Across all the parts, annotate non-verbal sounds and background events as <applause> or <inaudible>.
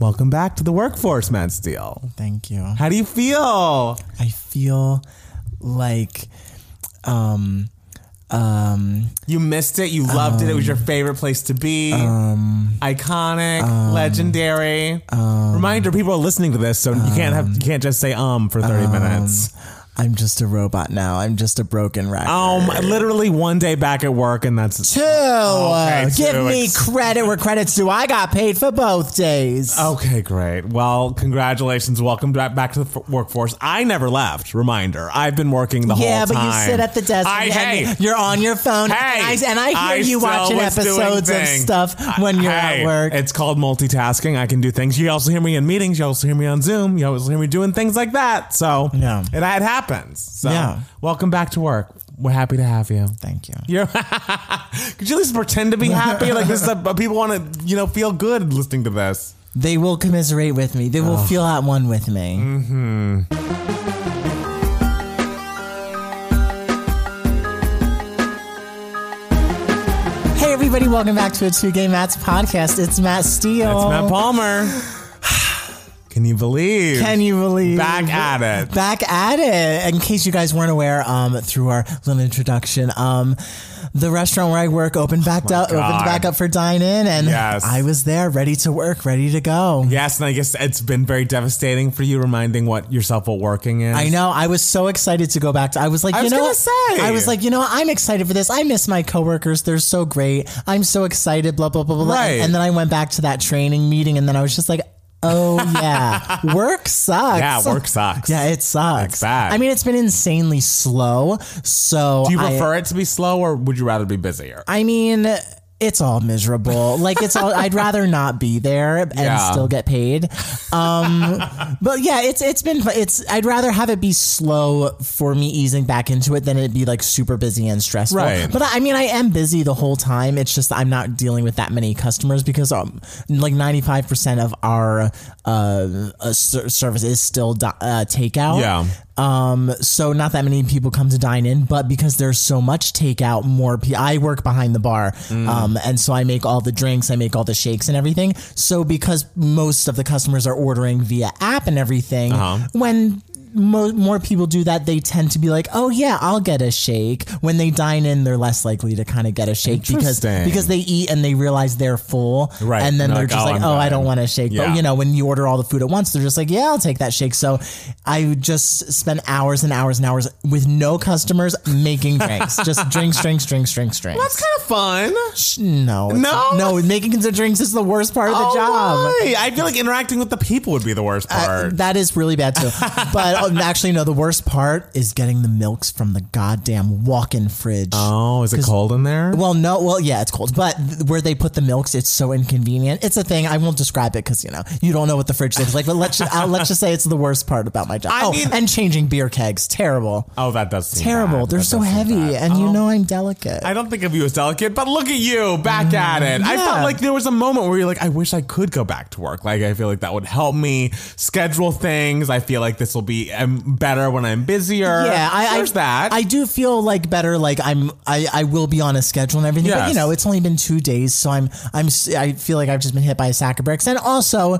Welcome back to the workforce, Matt Steele. Thank you. How do you feel? I feel like um um You missed it. You loved it. It was your favorite place to be. Um Iconic, legendary. Reminder: people are listening to this, so you can't have you can't just say um for thirty minutes. I'm just a robot now. I'm just a broken record. Um, literally one day back at work, and that's two. Okay, Give two. me Ex- credit where credit's due. I got paid for both days. Okay, great. Well, congratulations. Welcome back back to the f- workforce. I never left. Reminder: I've been working the whole time. yeah, whole but time. you sit at the desk I, and, hey, you're on your phone. Hey, and I, and I hear I you still watching was doing episodes of things. stuff when you're Hey, at work. It's called multitasking. I can do things. You also hear me in meetings. You also hear me on Zoom. You also hear me doing things like that. So Yeah. it, it happens. So Yeah. welcome back to work. We're happy to have you. Thank you. You're <laughs> Could you at least pretend to be happy? Like this is a, people want to, you know, feel good listening to this. They will commiserate with me. They will Oh. feel at one with me. Mm-hmm. Hey everybody, welcome back to a Two Gay Mats podcast. It's Matt Steele. It's Matt Palmer. Can you believe? Can you believe? Back at it. Back at it. In case you guys weren't aware, um, through our little introduction, um, the restaurant where I work opened back up, opened Oh back up for dine in, and Yes. I was there, ready to work, ready to go. Yes, and I guess it's been very devastating for you, reminding what yourself what working is. I know. I was so excited to go back to. I was like, I you was know, what? say. I was like, you know, what? I'm excited for this. I miss my coworkers. They're so great. I'm so excited. Blah blah blah blah. blah. Right. And then I went back to that training meeting, and then I was just like. Oh yeah, work sucks. Yeah, work sucks. Yeah, it sucks. It's bad. I mean, it's been insanely slow. So Do you I- prefer it to be slow, or would you rather be busier? I mean, it's all miserable. Like it's all. I'd rather not be there and Yeah. still get paid. Um, but yeah, it's it's been. It's. I'd rather have it be slow for me easing back into it than it be like super busy and stressful. Right. But I mean, I am busy the whole time. It's just I'm not dealing with that many customers because um, like 95 percent of our uh, uh service is still di- uh, takeout. Yeah. Um, so not that many people come to dine in, but because there's so much takeout, more people. I work behind the bar, Mm. um, and so I make all the drinks, I make all the shakes and everything. So because most of the customers are ordering via app and everything, Uh-huh. when mo- more people do that, they tend to be like, "Oh yeah, I'll get a shake." When they dine in, they're less likely to kind of get a shake because because they eat and they realize they're full, Right. And then They're they're like, just "Oh, like, "Oh, I don't want a shake." Yeah. But you know, when you order all the food at once, they're just like, "Yeah, I'll take that shake." So I just spend hours and hours and hours with no customers making drinks, just <laughs> drinks, drinks, drinks, drinks, drinks. That's kind of fun. no, No? no. Making the drinks is the worst part of the Oh, job. why? I feel like interacting with the people would be the worst Uh, part. that is really bad too. <laughs> but oh, actually, no. The worst part is getting the milks from the goddamn walk-in fridge. oh, is it cold in there? Well, no, well, yeah, it's cold, but th- where they put the milks, it's so inconvenient. It's a thing. I won't describe it because you know you don't know what the fridge looks like. But let's just, uh, let's just say it's the worst part about my job. I oh, mean- and changing beer kegs, terrible, oh, that does seem terrible. bad. They're That so heavy, and you Oh. know I'm delicate. I don't think of you as delicate, but look at you back at it. I Mm, felt like there was a moment where you're like, I wish I could go back to work. Like, I feel like that would help me schedule things. I feel like this will be um, better when I'm busier. yeah, I, There's I, that. I do feel like better. Like I'm, I, I will be on a schedule and everything. But you know, it's only been two days, so I'm, I'm, I feel like I've just been hit by a sack of bricks, and also.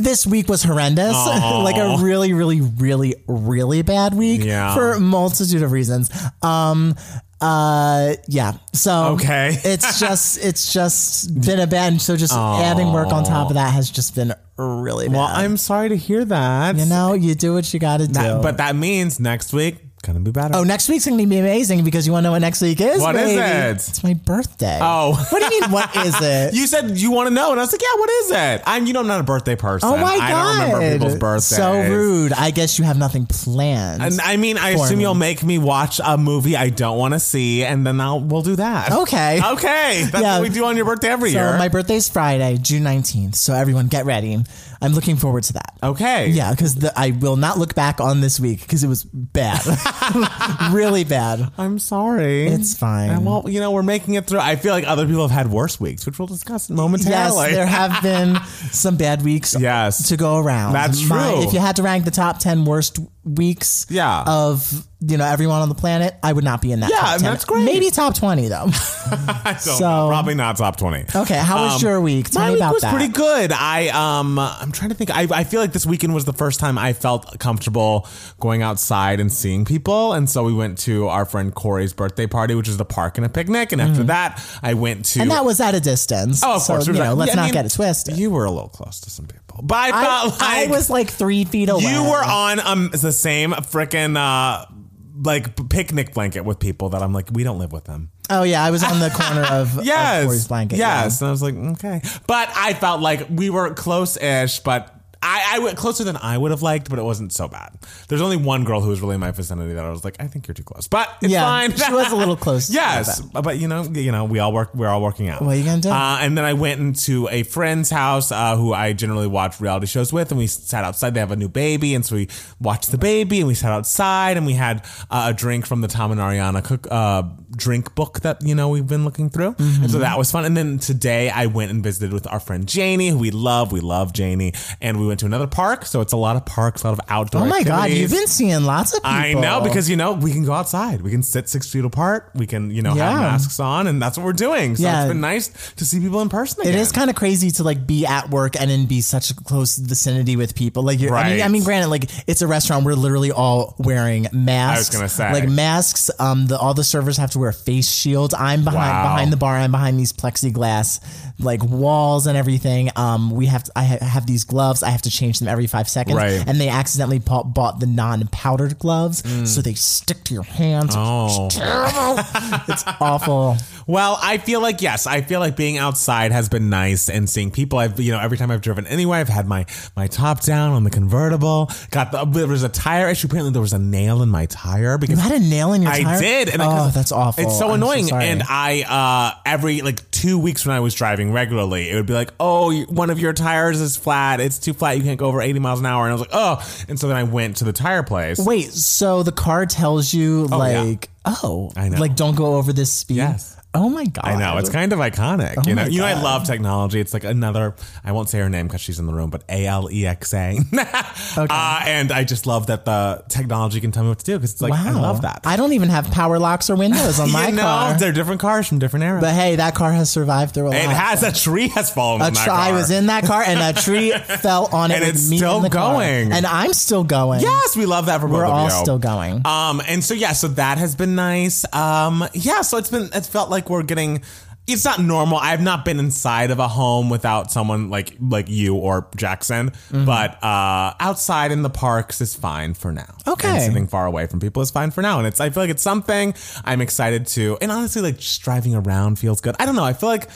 This week was horrendous. <laughs> like a really, really, really, really bad week Yeah. for a multitude of reasons. Um, uh, yeah. So Okay. <laughs> it's just, it's just been a bad. So just adding work on top of that has just been really bad. well, I'm sorry to hear that. you know, you do what you got to do. That- but that means next week gonna be better. Oh, next week's gonna be amazing because you want to know what next week is? What is baby? it? It's my birthday. Oh. what do you mean? What <laughs> is it? You said you want to know, and I was like, "Yeah, what is it?" I'm, you know, I'm not a birthday person. oh my god! I don't remember people's birthdays. So rude. I guess you have nothing planned. And I mean, I assume me. you'll make me watch a movie I don't want to see, and then I'll we'll do that. Okay. <laughs> Okay. That's Yeah. what we do on your birthday every so year. my birthday's Friday, June nineteenth. So everyone, get ready. I'm looking forward to that. Okay. Yeah, because I will not look back on this week because it was bad, <laughs> really bad. I'm sorry. It's fine. And well, you know, we're making it through. I feel like other people have had worse weeks, which we'll discuss momentarily. Yes, there have been <laughs> some bad weeks Yes. to go around. That's My- true. if you had to rank the top 10 worst weeks Yeah. of you know everyone on the planet, I would not be in that. Yeah, top 10. that's great. Maybe top twenty though. <laughs> <laughs> I don't So-. Probably not top 20. Okay, how was your week? Tell Um, My me week about was that. pretty good. I um I'm trying to think. I, I feel like this weekend was the first time I felt comfortable going outside and seeing people, and so we went to our friend Corey's birthday party, which is the park and a picnic. And after that, I went to Mm-hmm. And that was at a distance. oh of so, course you know, right. let's Yeah, I not mean, get it twisted. You were a little close to some people, but I I, felt I like was like three feet away. you were on um the same freaking uh like picnic blanket with people that I'm like we don't live with them. Oh yeah, I was on the corner of, <laughs> yes, of Corey's blanket. yeah. Yes, and I was like, okay, but I felt like we were close-ish, but. I, I went closer than I would have liked, but it wasn't so bad. There's only one girl who was really in my vicinity that I was like, I think you're too close, but it's Yeah, fine. she was a little <laughs> close. yes, but you know, you know, we all work. We're all working out. What are you gonna do? Uh, and then I went into a friend's house uh, who I generally watch reality shows with, and we sat outside. They have a new baby, and so we watched the baby, and we sat outside, and we had uh, a drink from the Tom and Ariana cook uh, drink book that you know we've been looking through, Mm-hmm. and so that was fun. And then today I went and visited with our friend Janie, who we love. We love Janie, and we went to another park. So it's a lot of parks, a lot of outdoor. Oh my god, you've been seeing lots of people. I know because you know we can go outside. We can sit six feet apart. We can you know have masks on, and that's what we're doing. So Yeah. it's been nice to see people in person. It Again. is kind of crazy to like be at work and then be such a close vicinity with people. Like, you're, I mean, Right. I mean, granted, like it's a restaurant. We're literally all wearing masks. I was gonna say. like masks. Um, the all the servers have to wear face shields. I'm behind Wow. behind the bar. I'm behind these plexiglass like walls and everything. Um, we have to, I ha- have these gloves. I have to change them every five seconds. Right. And they accidentally bought, bought the non powdered gloves, so they stick to your hands. Oh. It's terrible. <laughs> it's awful. Well, I feel like yes, I feel like being outside has been nice and seeing people. I've you know every time I've driven anywhere, I've had my my top down on the convertible. Got the there was a tire issue. Apparently, there was a nail in my tire because You had a nail in your tire. I tire? did. And oh, I, that's awful. It's so I'm annoying. sorry. and I, uh, every like two weeks when I was driving regularly, it would be like, oh, one of your tires is flat. It's too flat. You can't go over 80 miles an hour. And I was like, oh. And so then I went to the tire place. Wait, so the car tells you yeah. like, oh, I know. like don't go over this speed. Yes. Oh my god. I know it's kind of iconic. you know, Oh you know, I love technology. It's like another. I won't say her name because she's in the room, but A L E X A. <laughs> Uh, And I just love that the technology can tell me what to do because it's like I love that. I don't even have power locks or windows on <laughs> my know, car. they're different cars from different eras. But hey, that car has survived through a lot. it has a tree has fallen A tr- I was in that car and a tree <laughs> fell on it And it's still the car. going. And I'm still going. Yes, we love that for We're of all you. still going. Um, and so yeah, so that has been nice. Um, yeah, so it's been it's felt like we're getting. It's not normal. I've not been inside of a home without someone like like you or Jackson, Mm-hmm. but uh, outside in the parks is fine for now. Okay. and sitting far away from people is fine for now. And it's I feel like it's something I'm excited to. And honestly, like just driving around feels good. I don't know. I feel like.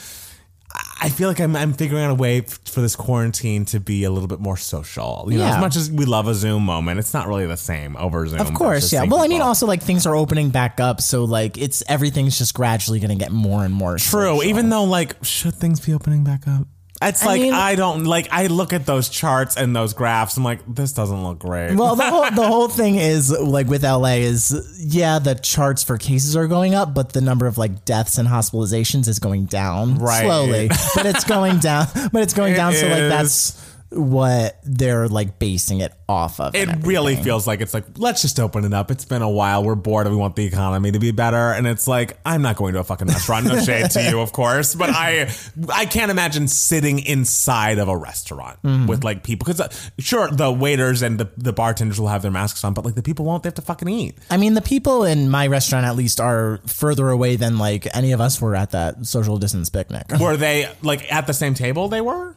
I feel like I'm, I'm figuring out a way f- for this quarantine to be a little bit more social. You know, Yeah. as much as we love a Zoom moment, it's not really the same over Zoom. Of course, versus yeah. seeing Well, I mean, people. also like things are opening back up, so like it's everything's just gradually going to get more and more true. Even though, like, should things be opening back up? It's I like mean- I don't like. I look at those charts and those graphs. I'm like, this doesn't look great. Well, the whole the whole thing <laughs> is like with LA is yeah, the charts for cases are going up, but the number of like deaths and hospitalizations is going down Right. slowly. But it's going down. But it's going It down. So like that's what they're like basing it off of. it really feels like it's like let's just open it up. It's been a while. We're bored and we want the economy to be better. And it's like I'm not going to a fucking restaurant. No shade to you, of course, but I I can't imagine sitting inside of a restaurant Mm-hmm. with like people because sure the waiters and the the bartenders will have their masks on, but like the people won't. They have to fucking eat. I mean, the people in my restaurant at least are further away than like any of us were at that social distance picnic. Were they like at the same table? They were.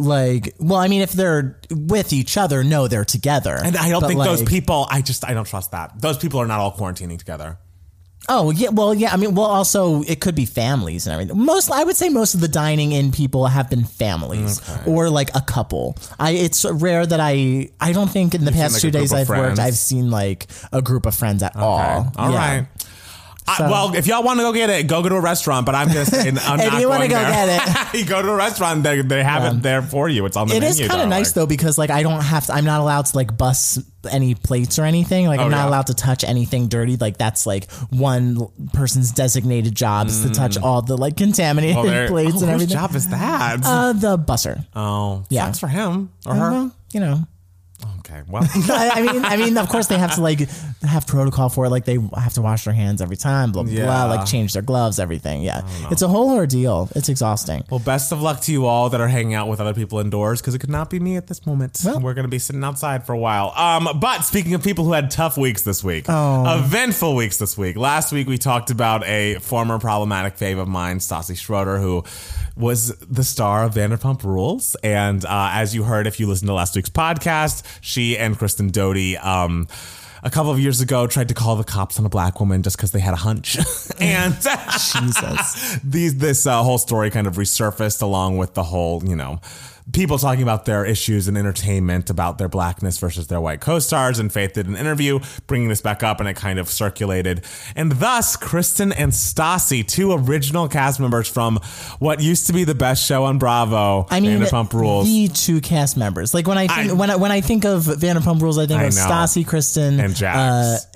Like, well, I mean, if they're with each other, no, they're together. And I don't But, think those people. I just I don't trust that. Those people are not all quarantining together. Oh yeah, well yeah. I mean, well also it could be families and everything. Most I would say most of the dining in people have been families or like a couple. I it's rare that I I don't think in the past like, two days I've friends? worked I've seen like a group of friends at all. Okay. All Yeah. right. I, well, if y'all want to go get it, go go to a restaurant. But I'm gonna say <laughs> I'm not If you want to go get it, <laughs> you go to a restaurant. They, they have it there for you. It's on the It menu. is kind of nice though because like I don't have to. I'm not allowed to like bust any plates or anything. Like I'm not Oh, yeah. allowed to touch anything dirty. Like that's like one person's designated job is to touch all the like contaminated Mm. Oh, plates oh, and everything. job is that? Uh, the busser. oh, yeah. sucks for him or her. Well, you know. Okay. Okay. Well, <laughs> I, mean, I mean, of course they have to like have protocol for it. Like they have to wash their hands every time, blah blah, Yeah. blah like change their gloves, everything. Yeah, it's a whole ordeal. It's exhausting. well, best of luck to you all that are hanging out with other people indoors because it could not be me at this moment. We're going to be sitting outside for a while. Um, but speaking of people who had tough weeks this week, eventful weeks this week. Last week we talked about a former problematic fave of mine, Stassi Schroeder, who was the star of Vanderpump Rules. And uh, as you heard, if you listened to last week's podcast, she and Kristen Doute. Um, a couple of years ago, tried to call the cops on a black woman just because they had a hunch, <laughs> and Jesus. <laughs> these this uh, whole story kind of resurfaced along with the whole you know people talking about their issues in entertainment about their blackness versus their white co-stars and faith did an interview bringing this back up and it kind of circulated and thus kristen and stassi two original cast members from what used to be the best show on bravo I mean, vanderpump rules the two cast members. Like when I think I- when I when I think of Vanderpump Rules, I think I of know. Stassi, Kristen, And Jax.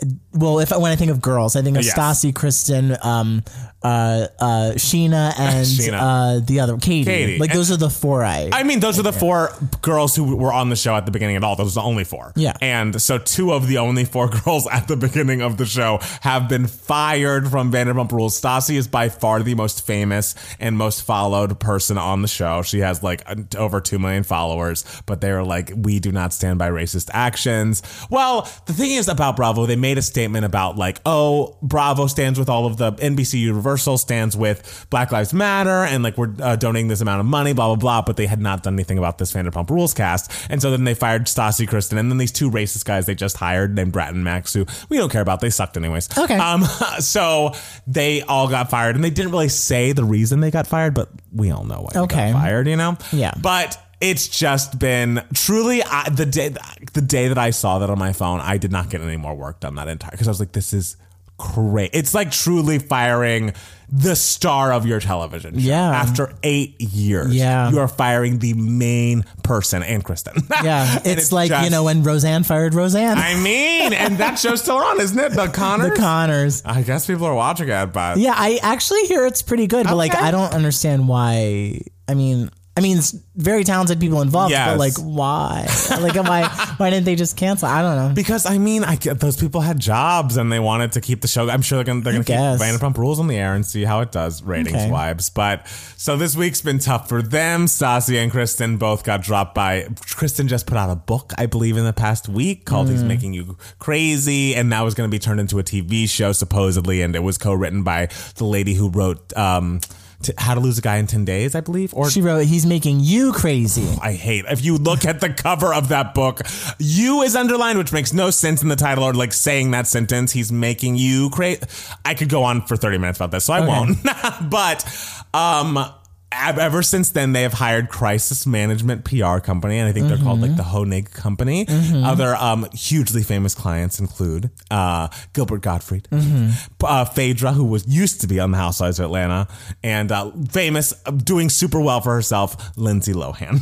Uh, well, if when I think of girls, I think of Yes. Stassi, Kristen, um, uh, uh, Scheana, <laughs> and Scheana. Uh, the other Katie. Katie. Like those are the four I. I mean, those are the four girls who were on the show at the beginning at all. Those are the only four. Yeah. And so two of the only four <laughs> girls at the beginning of the show have been fired from Vanderpump Rules. Stassi is by far the most famous and most followed person on the show. She has like over 2 million followers, but they are like, we do not stand by racist actions. Well, the thing is about Bravo, they made a statement about like, oh, Bravo stands with all of the NBC Universal stands with Black Lives Matter and like we're uh, donating this amount of money, blah, blah, blah. But they had not done anything about this Vanderpump Rules cast. And so then they fired Stassi Kristen and then these two racist guys they just hired named Brett and Max, who we don't care about. They sucked anyways. Okay. Um, <laughs> so they all got fired and they didn't really say the reason they got fired, but we all know why they Okay. got fired, you know? Yeah. But it's just been truly I, the day the day that I saw that on my phone, I did not get any more work done that entire because I was like, this is great. It's like truly firing the star of your television. show. Yeah. After eight years, Yeah. you are firing the main person and Kristen. <laughs> yeah, And it's, like you know when Roseanne fired Roseanne. I mean, and that show's still on, isn't it? The Connors. <laughs> the Connors. I guess people are watching it, but Yeah, I actually hear it's pretty good, but like I don't understand why. I mean, I mean, it's very talented people involved, Yes. but like why? <laughs> like why? Why didn't they just cancel? I don't know. Because I mean, I get those people had jobs and they wanted to keep the show. I'm sure they're gonna, they're gonna keep guess. Vanderpump Rules on the air and see how it does ratings Okay. wise. But so this week's been tough for them. Stassi and Kristen both got dropped by. Kristen just put out a book, I believe, in the past week called Mm. "He's Making You Crazy," and now is going to be turned into a TV show supposedly, and it was co-written by the lady who wrote. Um, how to Lose a Guy in 10 Days, I believe. Or She wrote, "He's making you crazy." I hate. If you look at the cover of that book, you is underlined, which makes no sense in the title or like saying that sentence. He's making you crazy. I could go on for 30 minutes about this, so I won't. <laughs> but um ever since then they have hired crisis management PR company and I think they're called like the Honig company. Other um hugely famous clients include uh Gilbert Gottfried, uh Phaedra who was used to be on the Housewives of Atlanta and uh famous uh, doing super well for herself Lindsay Lohan.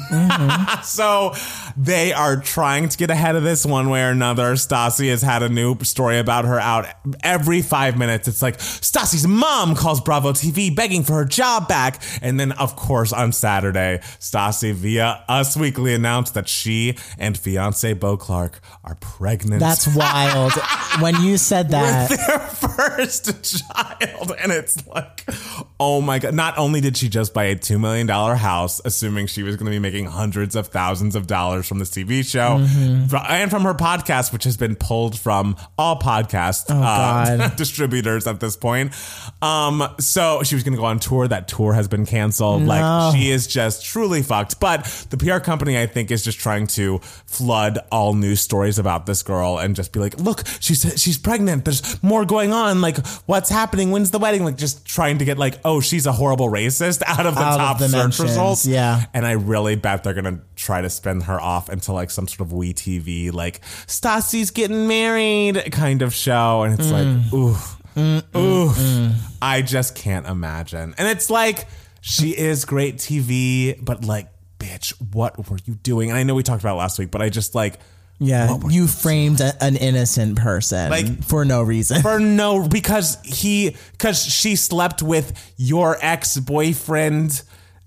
<laughs> so they are trying to get ahead of this one way or another. Stassi has had a new story about her out every five minutes. It's like Stassi's mom calls Bravo TV begging for her job back. And then, of course, on Saturday, Stassi via Us Weekly announced that she and fiance Beau Clark are pregnant. That's wild. when you said <laughs> that, their first child. And it's like, oh my God. Not only did she just buy a $2 million house, assuming she was going to be making hundreds of thousands of dollars from this TV show Mm-hmm. and from her podcast, which has been pulled from all podcast uh, Oh, God. <laughs> distributors at this point. Um, so she was going to go on tour. That tour has been canceled. Like she is just truly fucked. But the PR company, I think, is just trying to flood all news stories about this girl and just be like, look, she's she's pregnant. There's more going on. Like, what's happening? When's the wedding? Like, just trying to get like, oh, she's a horrible racist <laughs> out of the Out of top the search mentions, results. yeah. And I really bet they're gonna try to spin her off into like some sort of WE tv, like Stassi's getting married kind of show. And it's Mm. like, ooh, ooh. I just can't imagine. And it's like, she is great TV, but like, bitch, what were you doing? And I know we talked about it last week, but I just like, yeah, you framed a, an innocent person Like- for no reason. for no because he because she slept with your ex boyfriend.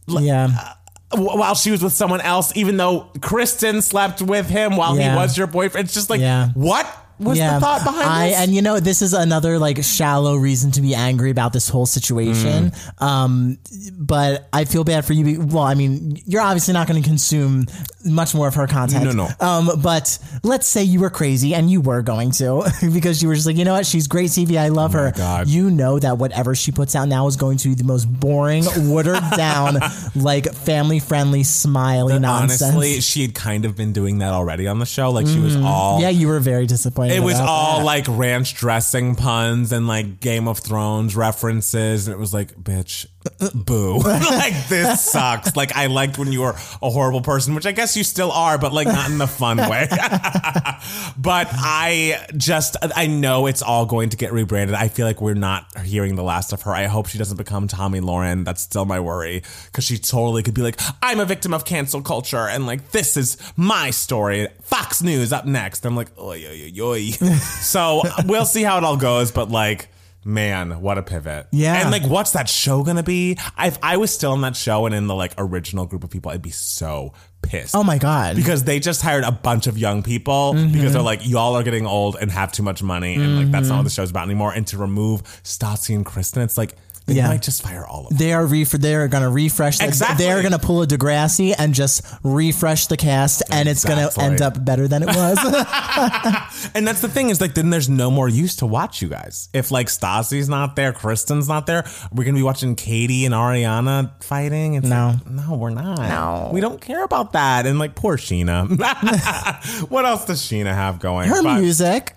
yeah, uh, w- while she was with someone else, even though Kristen slept with him while Yeah. he was your boyfriend. It's just like, Yeah. what was the thought behind I, this? And you know, this is another like shallow reason to be angry about this whole situation. Mm. Um, but I feel bad for you. Well, I mean, you're obviously not going to consume much more of her content. No, no. Um, but let's say you were crazy and you were going to <laughs> because you were just like, you know what, she's great TV. I love her. Oh God. You know that whatever she puts out now is going to be the most boring, <laughs> watered down, like family friendly, smiley nonsense. Honestly, she had kind of been doing that already on the show. Like she was all Mm. yeah, you were very disappointed. It was all that. like ranch dressing puns and like Game of Thrones references. And it was like, bitch, boo. <laughs> like, this sucks. Like, I liked when you were a horrible person, which I guess you still are, but like not in the fun way. <laughs> but I just, I know it's all going to get rebranded. I feel like we're not hearing the last of her. I hope she doesn't become Tomi Lahren. That's still my worry because she totally could be like, I'm a victim of cancel culture and like, this is my story. Fox News up next. I'm like, oy, oy, oy, oy. <laughs> so we'll see how it all goes, but like, man, what a pivot. Yeah. And like, what's that show gonna be? If I was still on that show and in the like original group of people, I'd be so pissed. Oh my God. Because they just hired a bunch of young people because they're like, y'all are getting old and have too much money. And like, that's not what the mm-hmm. show's about anymore. And to remove Stassi and Kristen, it's like, they Yeah. might just fire all of them. They are ref- They're going to refresh. The, Exactly. They're going to pull a Degrassi and just refresh the cast, and it's going to end up better than it was. <laughs> <laughs> And that's the thing is like, then there's no more use to watch you guys. If like Stassi's not there, Kristen's not there, we're gonna be watching Katie and Ariana fighting. It's No. like, no, we're not. No. we don't care about that. And like, poor Scheana. <laughs> what else does Scheana have going? Her But- music.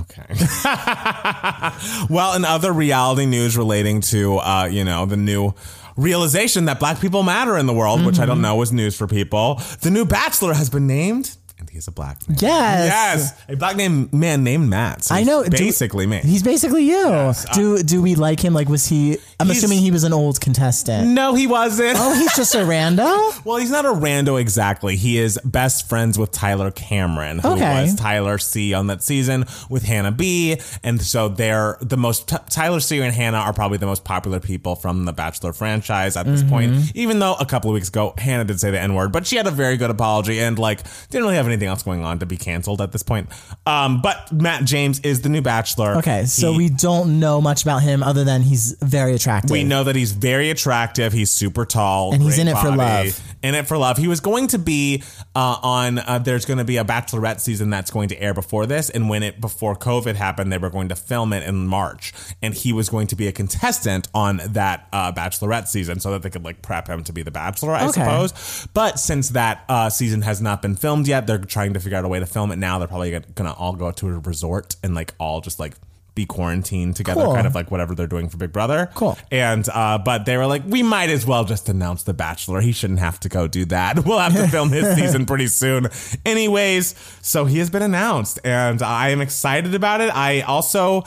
Okay. <laughs> well, in other reality news relating to, uh, you know, the new realization that black people matter in the world, which I Mm-hmm. don't know was news for people, the new Bachelor has been named, and he's a black man. Yes. Yes, a black name man named Matt. So I know. he's Do- basically me. He's basically you. do do we like him? Like, was he? I'm assuming he was an old contestant. No, he wasn't. Oh, he's just a rando. <laughs> Well, he's not a rando exactly. He is best friends with Tyler Cameron, who Okay. was Tyler C on that season with Hannah B. And so they're the most, T- Tyler C and Hannah are probably the most popular people from the Bachelor franchise at this point. Mm-hmm. Even though a couple of weeks ago, Hannah did say the N word, but she had a very good apology and like didn't really have anything else going on to be canceled at this point. Um, but Matt James is the new Bachelor. Okay, so He- we don't know much about him other than he's very attractive. we know that he's very attractive. He's super tall, And he's great in it for love. In it for love. He was going to be uh, on. Uh, there's going to be a Bachelorette season that's going to air before this, and when it before COVID happened, they were going to film it in March, and he was going to be a contestant on that uh, Bachelorette season, so that they could like prep him to be the Bachelor, I Okay. suppose. But since that uh, season has not been filmed yet, they're trying to figure out a way to film it now. They're probably going to all go to a resort and like all just like be quarantined together, Cool. kind of like whatever they're doing for Big Brother. Cool. And uh, but they were like, we might as well just announce the Bachelor. He shouldn't have to go do that. <laughs> We'll have to film his season pretty soon. Anyways, so he has been announced, and I am excited about it. I also.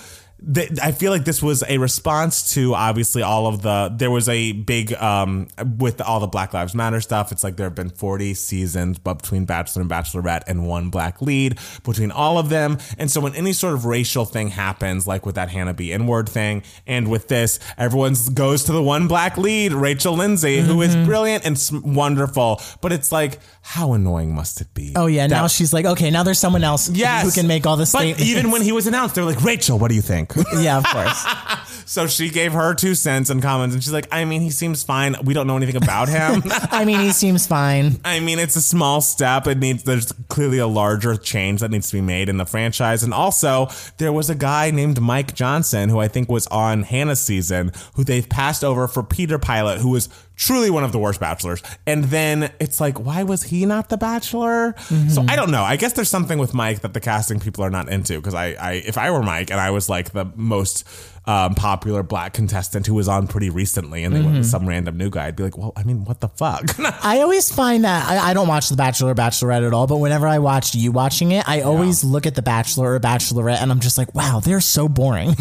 I feel like this was a response to obviously all of the. There was a big um, with all the Black Lives Matter stuff. It's like there have been forty seasons, but between Bachelor and Bachelorette, and one black lead between all of them. And so when any sort of racial thing happens, like with that Hannah B N word thing, and with this, everyone goes to the one black lead, Rachel Lindsay, who is brilliant and wonderful. But it's like, how annoying must it be? Oh yeah, now she's like, okay, now there's someone else Yes, who can make all this. But statements. even when he was announced, they were like, "Rachel, what do you think?" <laughs> yeah, of course. <laughs> so she gave her two cents and comments, and she's like, "I mean, he seems fine. We don't know anything about him. <laughs> I mean, he seems fine. I mean, it's a small step. It needs there's clearly a larger change that needs to be made in the franchise. And also, there was a guy named Mike Johnson who I think was on Hannah's season who they've passed over for Peter Pilot, who was truly one of the worst bachelors. And then it's like, why was he not the bachelor? So mm-hmm. I don't know. I guess there's something with Mike that the casting people are not into because I, I if I were Mike and I was like the most um, popular black contestant who was on pretty recently and they went with some random new guy, I'd be like, well, I mean, what the fuck? <laughs> I always find that I, I don't watch The Bachelor or Bachelorette at all, but whenever I watch you watching it, I always look at The Bachelor or Bachelorette and I'm just like, wow, they're so boring. <laughs>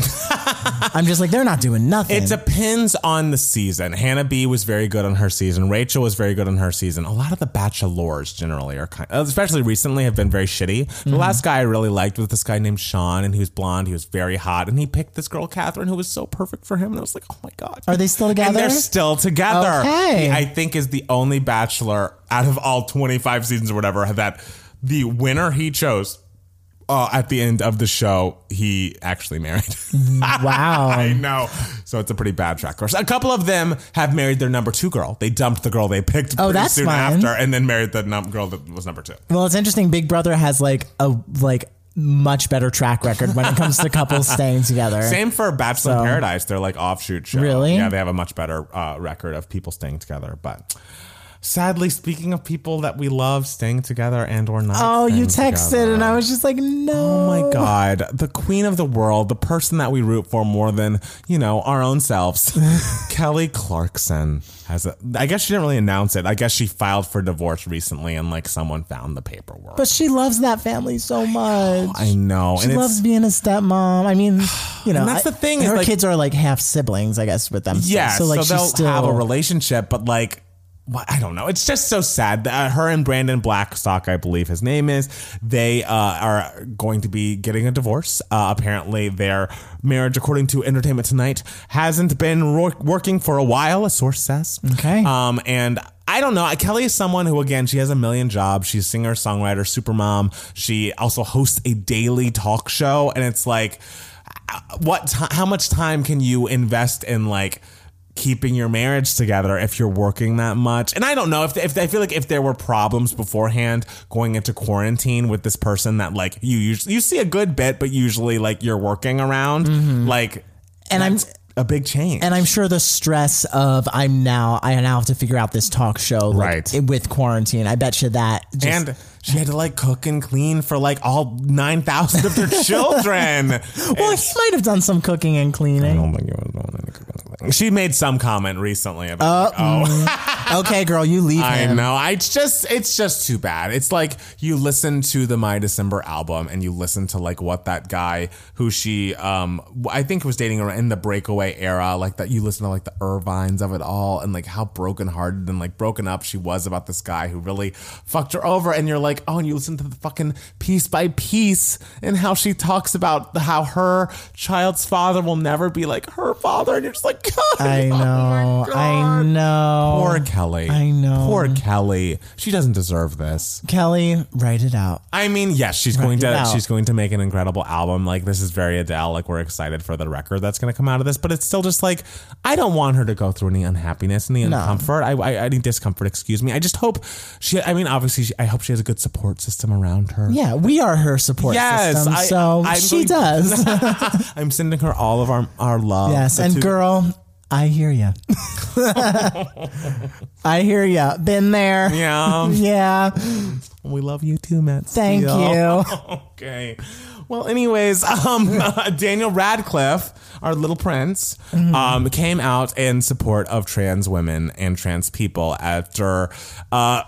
I'm just like they're not doing nothing. It depends on the season. Hannah B was very good on her season. Rachel was very good on her season. A lot of the bachelors generally are kind, especially recently, have been very shitty. The last guy I really liked was this guy named Sean, and he was blonde. He was very hot, and he picked this girl Catherine, who was so perfect for him. And I was like, oh my god, Are they still And together? they're still together. Okay. He, I think is the only bachelor out of all twenty five seasons or whatever that the winner he chose. Uh, at the end of the show, he actually married. wow. <laughs> I know. So it's a pretty bad track record. A couple of them have married their number two girl. They dumped the girl they picked Oh, pretty that's soon after, and then married the num- girl that was number two. Well, it's interesting. Big Brother has like a like much better track record when it comes to couples <laughs> staying together. Same for Bachelor So- in Paradise. They're like offshoot show. Really? Yeah, they have a much better uh, record of people staying together. But sadly, speaking of people that we love staying together and or not. Oh, you texted, together. and I was just like, no. Oh my God, the queen of the world, the person that we root for more than, you know, our own selves. <laughs> Kelly Clarkson has a, I guess she didn't really announce it. I guess she filed for divorce recently and like someone found the paperwork. But she loves that family so much. I know. She and loves being a stepmom. I mean, <sighs> you know, And that's I- the thing Her like- kids are like half siblings, I guess, with them. Yeah, so, like she's they'll still have a relationship, but like, I don't know. It's just so sad. Uh, her and Brandon Blackstock, I believe his name is, they uh, are going to be getting a divorce. Uh, apparently, their marriage, according to Entertainment Tonight, hasn't been wor- working for a while, a source says. Okay. Um, and I don't know. Kelly is someone who, again, she has a million jobs. She's singer, songwriter, supermom. She also hosts a daily talk show, and it's like, uh, what? T- how much time can you invest in like? Keeping your marriage together if you're working that much and i don't know if, if i feel like if there were problems beforehand going into quarantine with this person that like you usually you see a good bit but usually like you're working around like Mm-hmm. And I'm- a big change And I'm sure the stress of I'm now I now have to figure out this talk show like, Right. with quarantine. I bet you that just, and she had to like cook and clean for like all 9,000 of their <laughs> children. well, he might have done some cooking and cleaning. don't think it was doing any cooking. She made some comment recently about, like, oh, <laughs> okay, girl, you leave I him. know. I it's just it's just too bad. It's like you listen to the My December album and you listen to like what that guy who she um I think was dating her in the breakaway era, like that you listen to like the Irvines of it all and like how brokenhearted and like broken up she was about this guy who really fucked her over and you're like, "Oh, and you listen to the fucking piece by piece and how she talks about how her child's father will never be like her father." And you're just like, <laughs> God, I oh know. I know. Poor Kelly. I know. Poor Kelly. She doesn't deserve this. Kelly, write it out. I mean, yes, she's going to she's going to make an incredible album. Like this is very Adele. Like we're excited for the record that's going to come out of this, but it's still just like I don't want her to go through any unhappiness, any discomfort. I, I any discomfort. Excuse me. I just hope she. I mean, obviously, she, I hope she has a good support system around her. Yeah, we are her support Yes, system, I- so I'm she going- does. <laughs> I'm sending her all of our our love. yes, and two- girl, I hear you. <laughs> I hear you. Been there. Yeah, Yeah. we love you too, Matt. Thank Steele. you. <laughs> okay. Well, anyways, <laughs> um, <laughs> Daniel Radcliffe, our little prince, um, came out in support of trans women and trans people after uh,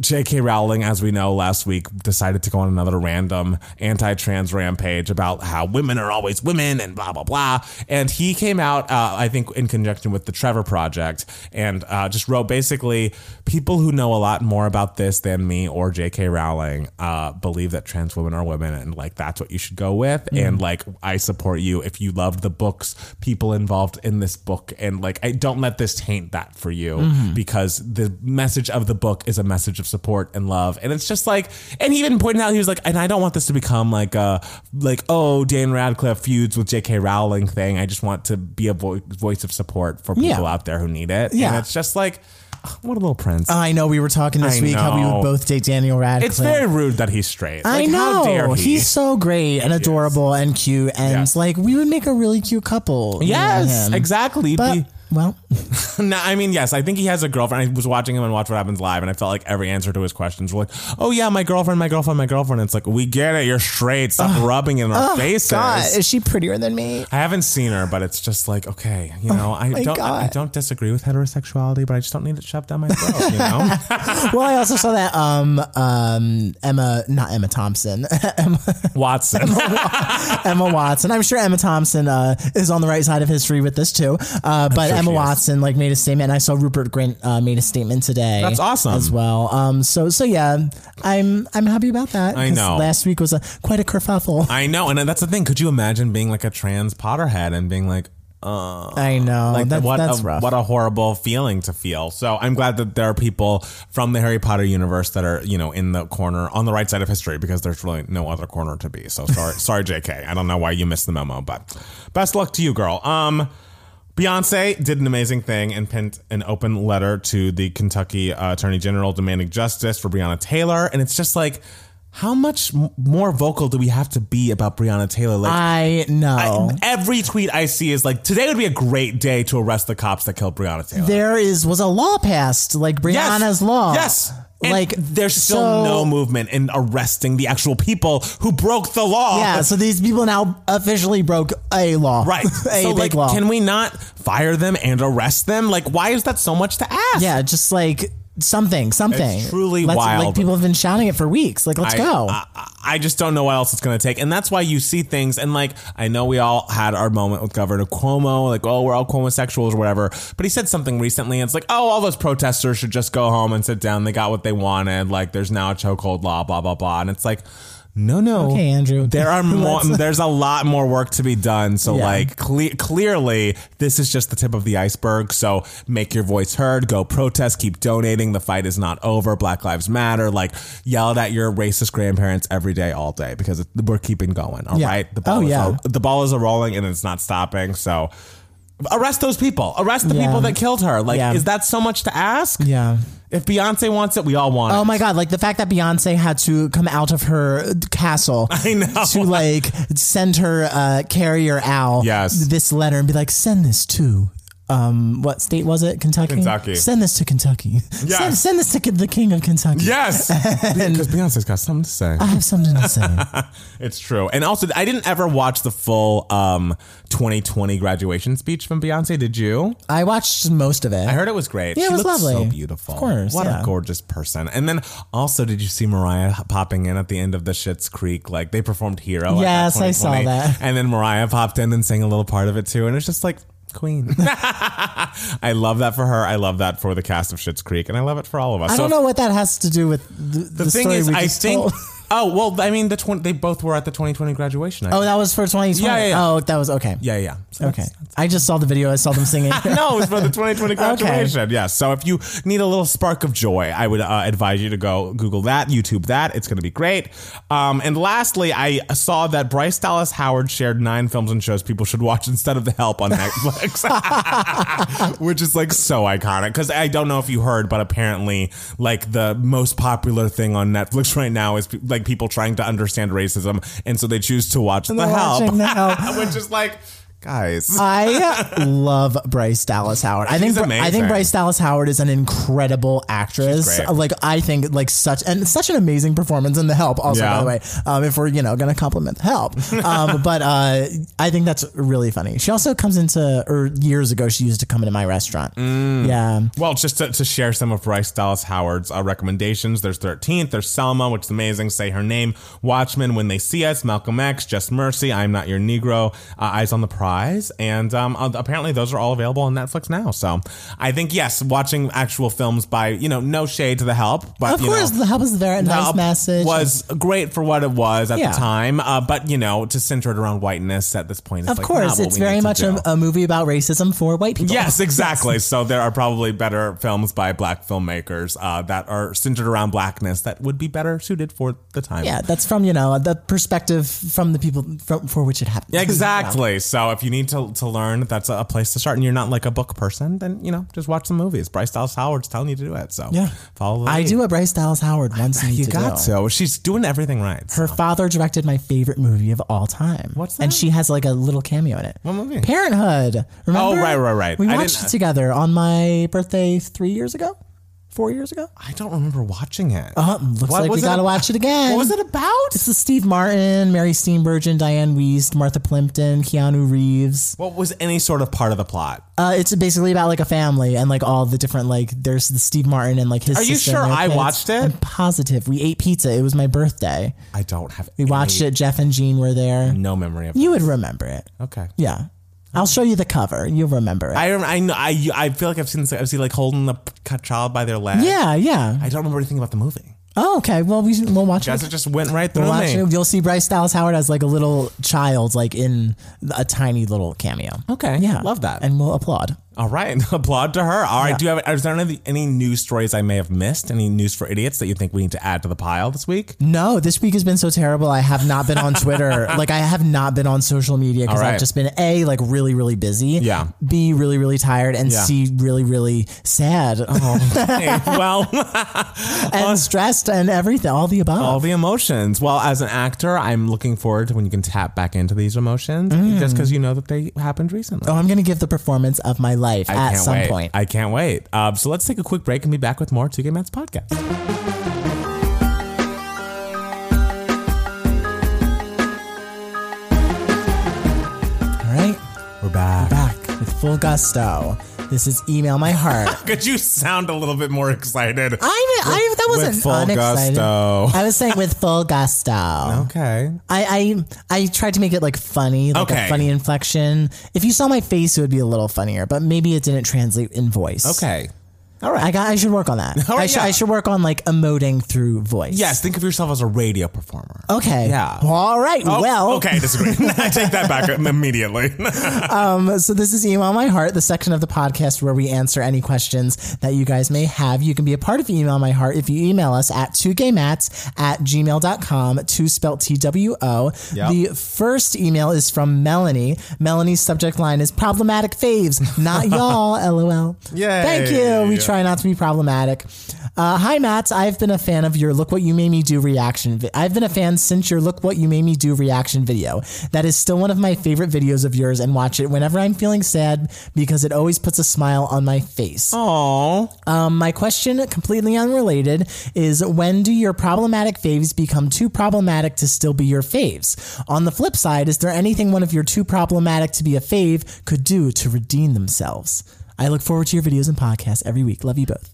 J.K. Rowling, as we know, last week decided to go on another random anti-trans rampage about how women are always women and blah blah blah. And he came out, uh, I think, in conjunction with the Trevor Project, and uh, just wrote basically people who know a lot more about this than me or J.K. Rowling uh, believe that trans women are women, and like that's what you should go with. And mm. like I support you if you loved the books, people involved in this book, and like I don't let this taint that for you mm-hmm. because the message of the book is a message of support and love, and it's just like, and he even pointed out he was like, and I don't want this to become like a like oh Dan Radcliffe feuds with J.K. Rowling thing. I just want to be a vo- voice of support for people Yeah. out there who need it. Yeah. and it's just like. What a little prince. I know we were talking this I week how we know. would both date Daniel Radcliffe. it's very rude that he's straight. I Like, know. How dare he? He's so great and adorable and cute and like we would make a really cute couple. me and yes, him. exactly. But Be- Well, <laughs> no, I mean, yes, I think he has a girlfriend. I was watching him and Watch What Happens Live, and I felt like every answer to his questions were like, "Oh yeah, my girlfriend, my girlfriend, my girlfriend." it's like, we get it. You're straight. Stop rubbing it in our faces. God, is she prettier than me? I haven't seen her, but it's just like, okay, you know, I don't, I God. don't disagree with heterosexuality, but I just don't need it shoved down my throat. You know, <laughs> well, I also saw that um um Emma, not Emma Thompson, <laughs> Emma, Watson. Emma Watson. I'm sure Emma Thompson uh, is on the right side of history with this too. Uh, but sure Emma. Watson like made a statement, and I saw Rupert Grint uh, made a statement today. That's awesome. as well. Um, so so yeah, I'm I'm happy about that. I know. Last week was a quite a kerfuffle. <laughs> I know, and that's the thing. Could you imagine being like a trans Potterhead and being like, uh, I know. like That- what that's a, rough. what a horrible feeling to feel. So I'm glad that there are people from the Harry Potter universe that are you know in the corner on the right side of history because there's really no other corner to be. So sorry, <laughs> sorry, J.K. I don't know why you missed the memo, but best luck to you, girl. Um. Beyonce did an amazing thing and penned an open letter to the Kentucky uh, Attorney General demanding justice for Breonna Taylor. And it's just like, how much more vocal do we have to be about Breonna Taylor? Like, I know. I- every tweet I see is like, today would be a great day to arrest the cops that killed Breonna Taylor. there is was a law passed like Breonna's law. Yes. And like there's still so- no movement in arresting the actual people who broke the law. Yeah, so these people now officially broke a law. Right. <laughs> a so big like, law. can we not fire them and arrest them? Like, why is that so much to ask? yeah, just like something, something. It's truly Let's- wild. Like people have been shouting it for weeks. Like, let's I, go. I, I just don't know what else it's going to take. And that's why you see things. And like, I know we all had our moment with Governor Cuomo, like, oh, we're all homosexuals or whatever. But he said something recently. And it's like, oh, all those protesters should just go home and sit down. They got what they wanted. Like, there's now a chokehold law, blah, blah, blah. And it's like, no, no. Okay, Andrew. There are <laughs> more. There's a lot more work to be done. So, Yeah. like, cle- clearly, this is just the tip of the iceberg. So, make your voice heard. Go protest. Keep donating. The fight is not over. Black Lives Matter. Like, yell at your racist grandparents every day, all day, because we're keeping going. All right. Yeah. The ball Oh, is yeah. the ball is a rolling and it's not stopping. So. Arrest those people. Arrest the Yeah. people that killed her. Like, Yeah. is that so much to ask? yeah. If Beyonce wants it, we all want it. Oh my god! Like the fact that Beyonce had to come out of her castle <laughs> I know. to like send her uh, carrier Al Yes. this letter and be like, send this to um what state was it? Kentucky. Kentucky. Send this to Kentucky. Yes. Send, send this to the king of Kentucky. Yes. <laughs> Because Beyonce's got something to say. I have something to say. <laughs> It's true. And also, I didn't ever watch the full um, 2020 graduation speech from Beyonce. Did you? I watched most of it. I heard it was great. Yeah, it she was lovely. So beautiful. Of course, What yeah. a gorgeous person. And then also, did you see Mariah popping in at the end of the Schitt's Creek? Like they performed Hero. Yes, I saw that. And then Mariah popped in and sang a little part of it too. And it's just like, Queen. <laughs> <laughs> I love that for her. I love that for the cast of Schitt's Creek. And I love it for all of us. I So don't if- know what that has to do with the, the, The thing story is, I think. <laughs> Oh well, I mean, the 20, they both were at the 2020 graduation. I Oh, that was for 2020. Yeah, yeah, yeah. Oh, that was okay. Yeah, yeah. So Okay. that's- I just saw the video. I saw them singing. <laughs> no, it was for the 2020 <laughs> graduation. Yes. So if you need a little spark of joy, I would uh, advise you to go Google that, YouTube that. It's going to be great. Um, and lastly, I saw that Bryce Dallas Howard shared nine films and shows people should watch instead of The Help on Netflix, <laughs> which is like so iconic. Because I don't know if you heard, but apparently, like the most popular thing on Netflix right now is pe- like people trying to understand racism, and so they choose to watch The Help, The <laughs> Help. which is like, guys. <laughs> I love Bryce Dallas Howard. I think She's I think. Bryce Dallas Howard is an incredible actress. She's great. Like I think like such and such an amazing performance in The Help. Also, Yeah. by the way, um, if we're you know going to compliment The Help, um, <laughs> but uh, I think that's really funny. She also comes into or years ago she used to come into my restaurant. Mm. Yeah. Well, just to, to share some of Bryce Dallas Howard's uh, recommendations, there's 13th, there's Selma, which is amazing, Say Her Name, Watchmen, When They See Us, Malcolm X, Just Mercy, I'm Not Your Negro, uh, Eyes on the Prize, and um, uh, apparently those are all available on Netflix now. So I think, yes, watching actual films by, you know, no shade to The Help, but, Of you course, know, The Help is The nice message. was great for what it was at Yeah. the time, uh, but, you know, to center it around whiteness at this point is of like course, it's very much a, a movie about racism for white people. Yes, <laughs> exactly. so there are probably better films by black filmmakers uh, that are centered around blackness that would be better suited for the time. Yeah, that's from you know the perspective from the people from, for which it happened. <laughs> Exactly. So if if you need to, to learn, that's a place to start. And you're not like a book person, then you know just watch the movies. Bryce Dallas Howard's telling you to do it, so Yeah. follow. The I lead. do what Bryce Dallas Howard me <laughs> You to got do. to. She's doing everything right. so. Her father directed my favorite movie of all time. What's that? And she has like a little cameo in it. What movie? Parenthood. Remember? Oh, right, right, right. We watched it together on my birthday three years ago, four years ago. I don't remember watching it. Uh, looks What like we it gotta watch it again. What was it about? It's the Steve Martin, Mary Steenburgen, Dianne Wiest, Martha Plimpton, Keanu Reeves. What was any sort of part of the plot? Uh, it's basically about like a family and like all the different like there's the Steve Martin and like his. Are you sister sure I kids. watched it? I'm positive. We ate pizza. It was my birthday. I don't have. We watched it. Jeff and Jean were there. No memory of. It. You would remember it. Okay. Yeah. I'll show you the cover. You'll remember it. I rem- I know I I feel like I've seen this. I've seen like holding the child by their leg. yeah, yeah. I don't remember anything about the movie. Oh, okay. Well, we we'll watch Guys, it. it just went right through We'll watch me. it. You'll see Bryce Dallas Howard as like a little child, like in a tiny little cameo. Okay. Yeah, Love that. and we'll applaud. All right, <laughs> applaud to her. All right, Yeah. do you have? Is there any, any news stories I may have missed? Any news for idiots that you think we need to add to the pile this week? No, this week has been so terrible. I have not been on Twitter. <laughs> like I have not been on social media because right. I've just been a like really really busy. Yeah. B really really tired and Yeah. C really really sad <laughs> Hey, well, and stressed and everything. All the above. all the emotions. Well, as an actor, I'm looking forward to when you can tap back into these emotions, Mm. just because you know that they happened recently. oh, I'm gonna give the performance of my life I at some wait. point. I can't wait. Um, so let's take a quick break and be back with more Two Gay Mats podcast. All right, We're back. back with full gusto. This is email my heart. <laughs> Could you sound a little bit more excited? I, I that wasn't with full unexcited. gusto. I was saying with full gusto. Okay. I, I I tried to make it like funny, like Okay. a funny inflection. If you saw my face, it would be a little funnier, but maybe it didn't translate in voice. Okay. All right. I got. I should work on that. <laughs> All right, I should. yeah. I should work on like emoting through voice. Yes, think of yourself as a radio performer. Okay. Yeah. All right. Oh, well. okay, disagree. <laughs> I take that back immediately. <laughs> Um, so this is Email My Heart, the section of the podcast where we answer any questions that you guys may have. You can be a part of Email My Heart if you email us at twogaymats at gmail.com, two spelled T-W-O. Yep. The first email is from Melanie. Melanie's subject line is problematic faves, not y'all, LOL. Yay. Thank you. We try not to be problematic. Uh, hi, Matt. I've been a fan of your Look What You Made Me Do reaction. Vi- I've been a fan since your Look What You Made Me Do reaction video. That is still one of my favorite videos of yours and watch it whenever I'm feeling sad because it always puts a smile on my face. Oh, Um, my question, completely unrelated, is when do your problematic faves become too problematic to still be your faves? On the flip side, is there anything one of your too problematic to be a fave could do to redeem themselves? I look forward to your videos and podcasts every week. Love you both.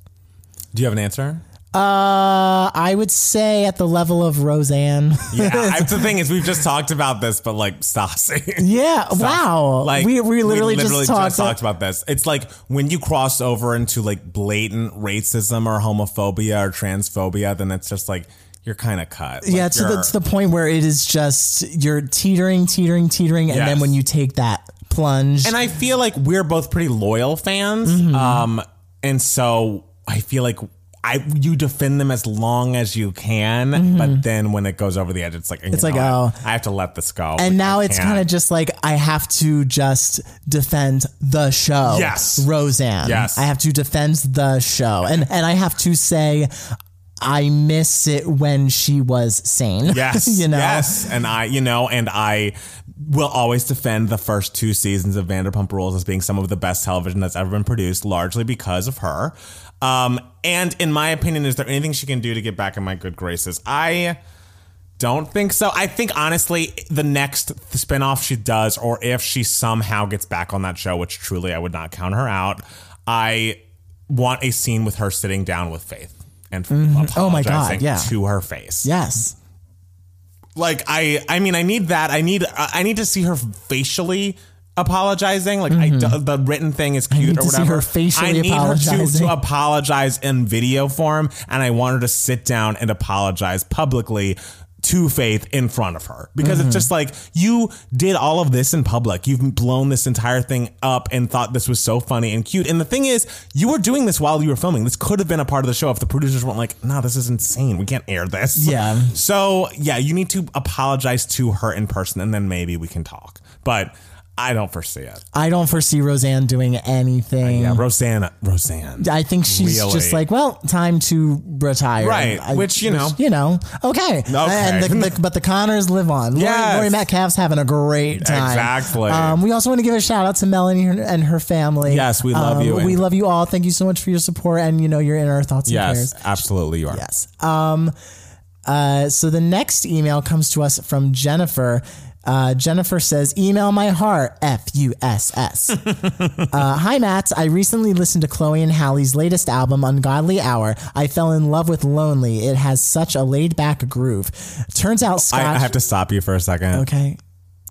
do you have an answer? Uh, I would say at the level of Roseanne. Yeah, <laughs> I, the thing is, we've just talked about this, but like Stassi. <laughs> yeah. Wow. Like we, we literally, just talked. talked about this. It's like when you cross over into like blatant racism or homophobia or transphobia, then it's just like you're kind of cut. Like, yeah, to the, to the point where it is just you're teetering, teetering, teetering, and then when you take that plunge, and I feel like we're both pretty loyal fans, Mm-hmm. um, and so I feel like. I, you defend them as long as you can, but then when it goes over the edge, it's like Mm-hmm. It's like, know, oh. I, I have to let this go. and Like, now I it's kind of just like I have to just defend the show. Yes. Roseanne. Yes. I have to defend the show, and and I have to say. I miss it when she was sane. <laughs> Yes. you know. Yes. And I, you know, and I will always defend the first two seasons of Vanderpump Rules as being some of the best television that's ever been produced, largely because of her. Um, and in my opinion, is there anything she can do to get back in my good graces? I don't think so. I think honestly, the next spinoff she does, or if she somehow gets back on that show, which truly I would not count her out, I want a scene with her sitting down with Faith and Oh my God, yeah. to her face Yes. like I I mean I need that I need I need to see her facially apologizing like I the written thing is cute Mm-hmm. need or to see whatever her facially I need her to, to apologize in video form and I want her to sit down and apologize publicly to Faith in front of her because Mm-hmm. it's just like you did all of this in public. You've blown this entire thing up and thought this was so funny and cute. And the thing is, you were doing this while you were filming. This could have been a part of the show if the producers weren't like, "No, this is insane. We can't air this." Yeah. So yeah, you need to apologize to her in person, and then maybe we can talk. But I don't foresee it. I don't foresee Roseanne doing anything. Yeah, Roseanne. Roseanne. I think she's Really? just like, well, time to retire. Right, I- which, you know. you know, okay. And the, the, but the Connors live on. Lori, Yes. Laurie Metcalf's having a great time. Exactly. Um, we also want to give a shout out to Melanie and her family. Yes, we love Um, you We love you all. Thank you so much for your support and you know you're in our thoughts and Yes, prayers. absolutely, you are. Yes. Um, uh, so the next email comes to us from Jennifer. Uh, Jennifer says, email my heart, F U S S. <laughs> Uh, Hi, Matt. I recently listened to Chloe and Halle's latest album, Ungodly Hour. I fell in love with Lonely. It has such a laid back groove. Turns out Scotch. I, I have to stop you for a second. okay.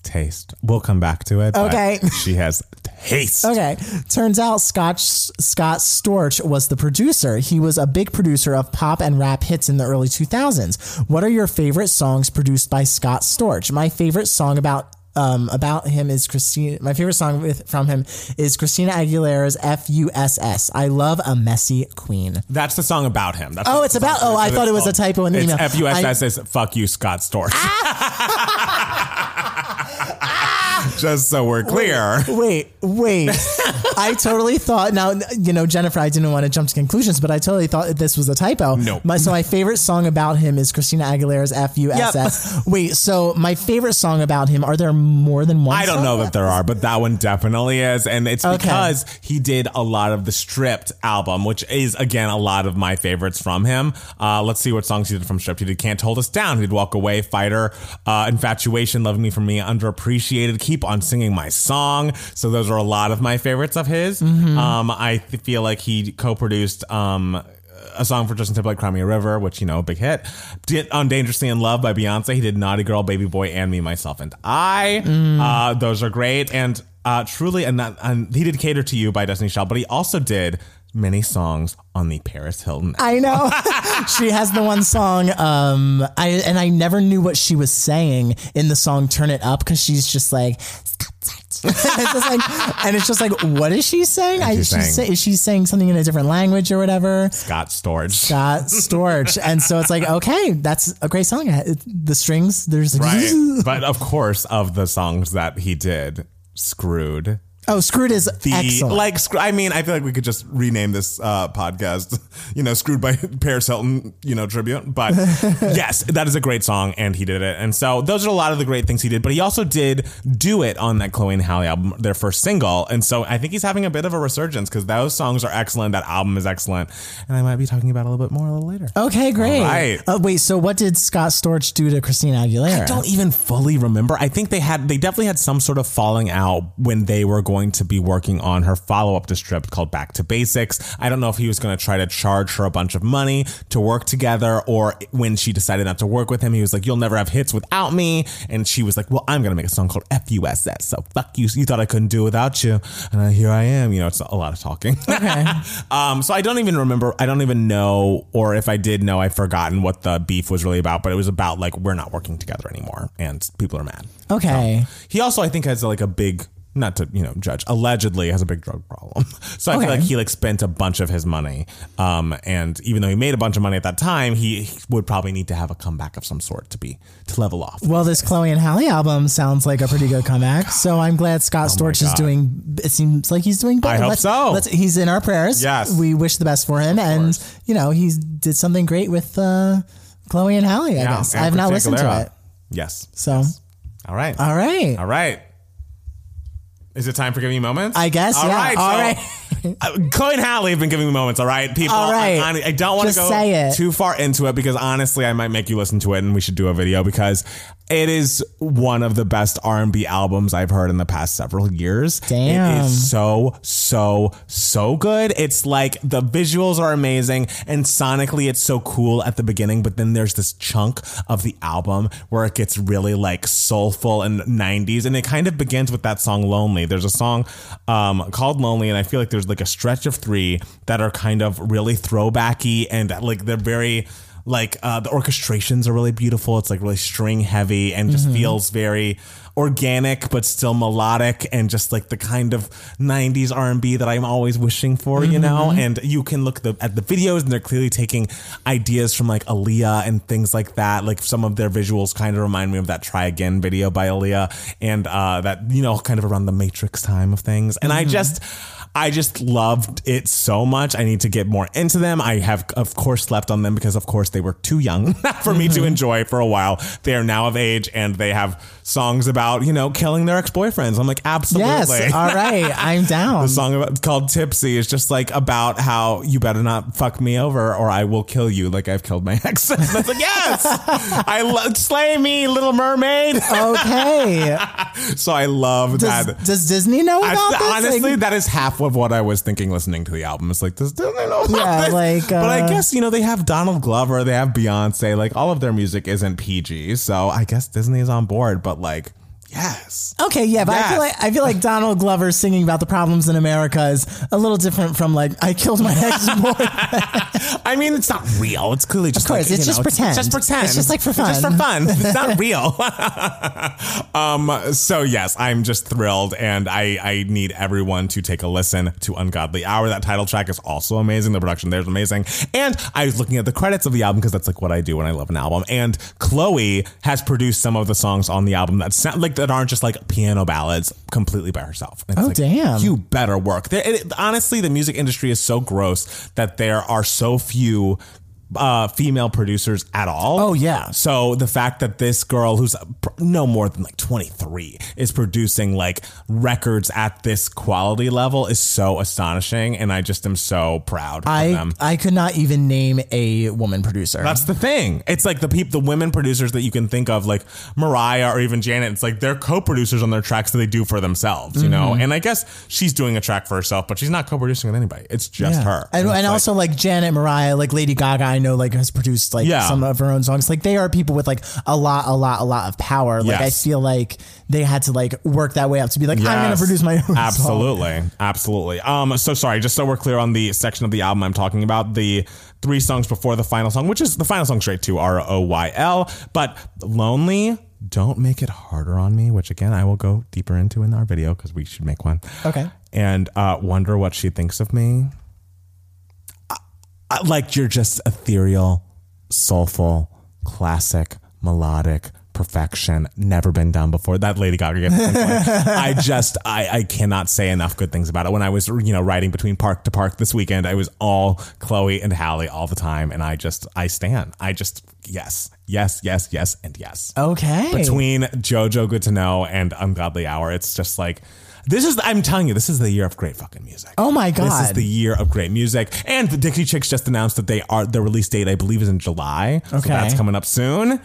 Taste. We'll come back to it. Okay. <laughs> She has taste. Okay. Turns out Scott Scott Storch was the producer. He was a big producer of pop and rap hits in the early 2000s. What are your favorite songs produced by Scott Storch? My favorite song about um, about him is Christina. My favorite song with, from him is Christina Aguilera's "F.U.S.S." I love a messy queen. That's the song about him. That's Oh, it's about- oh, I thought it was a typo in the it's email. F-U-S-S is fuck you, Scott Storch. <laughs> Just so we're clear. Wait, wait. I totally thought. Now, you know, Jennifer, I didn't want to jump to conclusions, but I totally thought this was a typo. No. My, so my favorite song about him is Christina Aguilera's F-U-S-S. S." Wait. So my favorite song about him. Are there more than one? I don't song? know that there are, but that one definitely is. And it's Okay. because he did a lot of the Stripped album, which is, again, a lot of my favorites from him. Uh, let's see what songs he did from Stripped. He did Can't Hold Us Down. He did Walk Away, Fighter, uh, Infatuation, Love Me For Me, Underappreciated, Keep On Singing My Song. So those are a lot of my favorites of his. Mm-hmm. Um, I th- feel like he co-produced, um, a song for Justin Timberlake, Cry Me a River, which, you know, a big hit. Did on Dangerously in Love by Beyonce. He did Naughty Girl, Baby Boy, and Me, Myself, and I. Mm. Uh, those are great. And uh, truly, and, that, and he did Cater to You by Destiny Child, but he also did many songs on the Paris Hilton. I know. <laughs> she has the one song. Um, I and I never knew what she was saying in the song "Turn It Up" because she's just like. and <laughs> it's just like, and it's just like, what is she saying? I, she's she's saying- say, is she saying something in a different language or whatever? Scott Storch. Scott Storch, <laughs> and so it's like, okay, that's a great song. The strings, there's Right. but of course, of the songs that he did, Screwed. Oh, Screwed is The, excellent. like, I mean, I feel like we could just rename this uh, podcast, <laughs> you know, Screwed by <laughs> Paris Hilton, you know, tribute. But <laughs> yes, that is a great song, and he did it. And so those are a lot of the great things he did. But he also did do it on that Chloe and Halle album, their first single. And so I think he's having a bit of a resurgence because those songs are excellent. That album is excellent. And I might be talking about a little bit more a little later. okay, great. All right. Uh, wait, so what did Scott Storch do to Christina Aguilera? I don't even fully remember. I think they had they definitely had some sort of falling out when they were going to be working on her follow up to Strip called Back to Basics. I don't know if he was going to try to charge her a bunch of money to work together, or when she decided not to work with him, he was like, "You'll never have hits without me," and she was like, "Well, I'm going to make a song called FUSS, so fuck you. You thought I couldn't do it without you, and here I am." You know, it's a lot of talking. Okay. <laughs> Um, so I don't even remember. I don't even know, or if I did know, I've forgotten what the beef was really about. But it was about like we're not working together anymore, and people are mad. Okay. He also, I think, has like a big. Not to you know judge. Allegedly has a big drug problem, <laughs> so I Okay. feel like he like spent a bunch of his money. Um, and even though he made a bunch of money at that time, he, would probably need to have a comeback of some sort to be to level off. Well, this Chloe and Halle album sounds like a pretty good <sighs> comeback. So I'm glad Scott Storch is doing. It seems like he's doing better. I hope let's, so. Let's, he's in our prayers. Yes. we wish the best for him, and course. you know he did something great with uh, Chloe and Halle. I Yeah, guess I have not listened to it. Yes. So All right. all right, All right. Is it time for giving me moments? I guess, All yeah. right. All so, right. <laughs> uh, Chloe and Halle have been giving me moments. All right, people. All right. I, I don't want to go too far into it because honestly, I might make you listen to it, and we should do a video because it is one of the best R and B albums I've heard in the past several years. Damn. It is so so so good. It's like the visuals are amazing, and sonically, it's so cool at the beginning. But then there's this chunk of the album where it gets really like soulful and 90s, and it kind of begins with that song "Lonely." There's a song um, called "Lonely," and I feel like there's like a stretch of three that are kind of really throwbacky and like they're very like uh, the orchestrations are really beautiful. It's like really string heavy and just feels very organic but still melodic and just like the kind of 90s R&B that I'm always wishing for, you know? And you can look the, at the videos and they're clearly taking ideas from like Aaliyah and things like that. Like some of their visuals kind of remind me of that Try Again video by Aaliyah and uh, that, you know, kind of around the Matrix time of things. And I just I just loved it so much. I need to get more into them. I have, of course, slept on them because, of course, they were too young <laughs> for me to mm-hmm. enjoy for a while. They are now of age and they have songs about, you know, killing their ex boyfriends. I'm like, absolutely. Yes. All right. <laughs> I'm down. The song about, called Tipsy is just like about how you better not fuck me over or I will kill you like I've killed my <laughs> ex. I was like, yes, I love slay me, Little Mermaid. okay. so I love Does, that. does Disney know I, about this? honestly, Like, that is half of what I was thinking listening to the album. It's like, does Disney know about Yeah, this? like, but I uh, guess you know they have Donald Glover, they have Beyonce. Like all of their music isn't PG, so I guess Disney is on board. But like, yes, okay, yeah, but I feel like I feel like Donald Glover singing about the problems in America is a little different from like I killed my ex boy. <laughs> I mean it's not real. It's clearly just Of course, like, it's just know, pretend. It's just pretend. It's just, like, for It's just for fun. fun. <laughs> It's not real. <laughs> um. So yes, I'm just thrilled, and I I need everyone to take a listen to Ungodly Hour. That title track is also amazing. The production there is amazing, and I was looking at the credits of the album because that's like what I do when I love an album. And Chloe has produced some of the songs on the album that sound like that aren't just like piano ballads completely by herself. Oh, like, damn. You better work. There, it, honestly, the music industry is so gross that there are so few uh, female producers at all. Oh, yeah. So the fact that this girl, who's no more than like 23, is producing like records at this quality level is so astonishing, and I just am so proud of I them. I could not even name a woman producer. That's the thing. It's like the people, the women producers that you can think of, like Mariah or even Janet. It's like they're co-producers on their tracks that they do for themselves, you know. And I guess she's doing a track for herself, but she's not co-producing with anybody. It's just Yeah. her. And, it's and like- also like Janet Mariah, like Lady Gaga, I know like has produced like Yeah. some of her own songs. Like they are people with like a lot, a lot, a lot of power. Like I feel like they had to like work that way up to be like, I'm gonna produce my own song. Absolutely. Absolutely. Um, so sorry, just so we're clear on the section of the album I'm talking about, the three songs before the final song, which is the final song straight to R O Y L, but Lonely, Don't Make It Harder on Me, which again I will go deeper into in our video because we should make one. Okay. And uh, wonder what she thinks of me. Like you're just ethereal, soulful, classic, melodic, perfection, never been done before. That Lady Gaga the. <laughs> I just I, I cannot say enough good things about it. When I was you know riding between park to park this weekend, I was all Chloe and Halle all the time, and I just I stand. I just yes, yes, yes, yes, and yes. Okay. Between JoJo Good to Know and Ungodly Hour, it's just like. This is, I'm telling you, this is the year of great fucking music. Oh my god, This is the year of great music. And the Dixie Chicks just announced that they are, their release date, I believe, is in July. So Okay. that's coming up soon.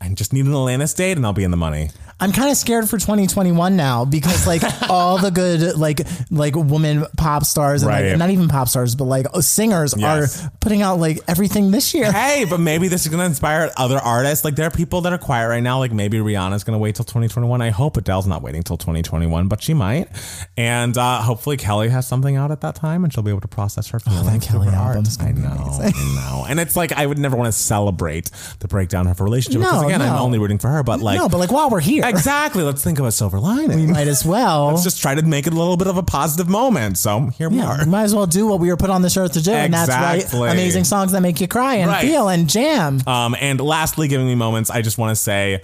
I just need an Atlantis date and I'll be in the money. I'm kind of scared for 2021 now because like <laughs> all the good like like woman pop stars and Right. like not even pop stars but like singers Yes. are putting out like everything this year. Hey, but <laughs> maybe this is going to inspire other artists. Like there are people that are quiet right now. Like maybe Rihanna's going to wait till 2021. I hope Adele's not waiting till 2021, but she might. And uh, hopefully Kelly has something out at that time and she'll be able to process her feelings. Oh, that Kelly her art. I be know, I know. And it's like I would never want to celebrate the breakdown of her relationship because No, again, I'm only rooting for her. But like, no, but like while we're here, <laughs> exactly. Let's think of a silver lining. we might as well. Let's just try to make it a little bit of a positive moment. So here we yeah, are. we might as well do what we were put on this earth to do, and that's Exactly. amazing songs that make you cry and Right. feel and jam. Um, and lastly, giving me moments, I just want to say,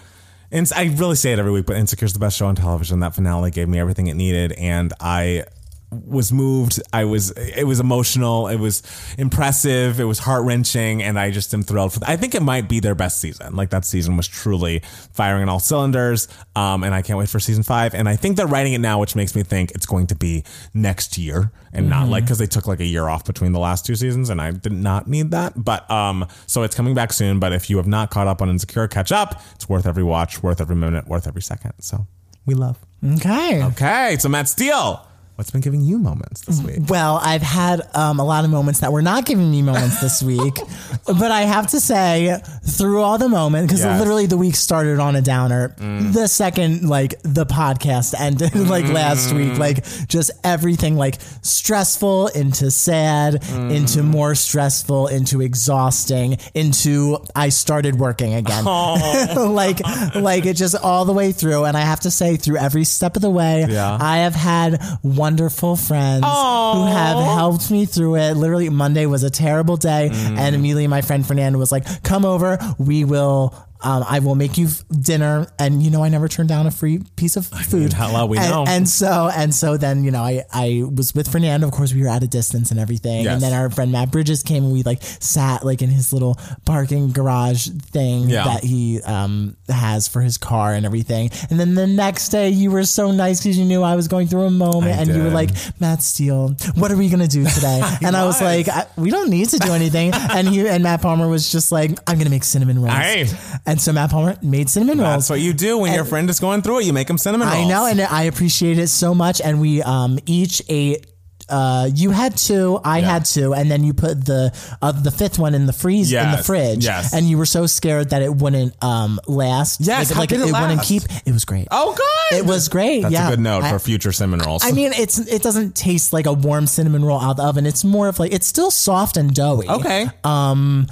and I really say it every week, but Insecure is the best show on television. That finale gave me everything it needed, and I was moved. I was, it was emotional. It was impressive. It was heart wrenching, and I just am thrilled for. I think it might be their best season. Like that season was truly firing on all cylinders. Um, and I can't wait for season five. And I think they're writing it now, which makes me think it's going to be next year, and not like because they took like a year off between the last two seasons, and I did not need that. But um, so it's coming back soon. But if you have not caught up on Insecure, catch up. It's worth every watch, worth every minute, worth every second. So we love. Okay. Okay, so Matt Steele, what's been giving you moments this week? Well, I've had um, a lot of moments that were not giving me moments this <laughs> week, but I have to say, through all the moments, because Yes. literally the week started on a downer. Mm. The second, like the podcast ended, <laughs> like last mm. week, like just everything, like stressful into sad, mm. into more stressful, into exhausting, into I started working again. Oh. <laughs> like, like it just all the way through. And I have to say, through every step of the way, Yeah. I have had wonderful friends who have helped me through it. Literally, Monday was a terrible day, Mm. and immediately my friend Fernando was like, "Come over, we will." Um, I will make you f- dinner, and you know I never turn down a free piece of food. hello, we and, know. And so and so then you know I I was with Fernando. Of course, we were at a distance and everything. Yes. And then our friend Matt Bridges came, and we like sat like in his little parking garage thing Yeah. that he um has for his car and everything. And then the next day, you were so nice because you knew I was going through a moment, I and you were like, Matt Steele, what are we gonna do today? <laughs> and I was was. like, I, we don't need to do anything. and he and Matt Palmer was just like, I'm gonna make cinnamon rolls. Hey. And so Matt Palmer made cinnamon rolls. That's what you do when your friend is going through it. You make them cinnamon rolls. I know, and I appreciate it so much. And we um each ate. Uh, you had two, I had two, and then you put the uh, the fifth one in the freeze in the fridge. yes. and you were so scared that it wouldn't um last. Yes, like, how like did it wouldn't keep. It was great. Oh, good. It was great. That's yeah, a good note I- for future cinnamon rolls. I mean, it's it doesn't taste like a warm cinnamon roll out of the oven. It's more of like it's still soft and doughy. okay. Uh,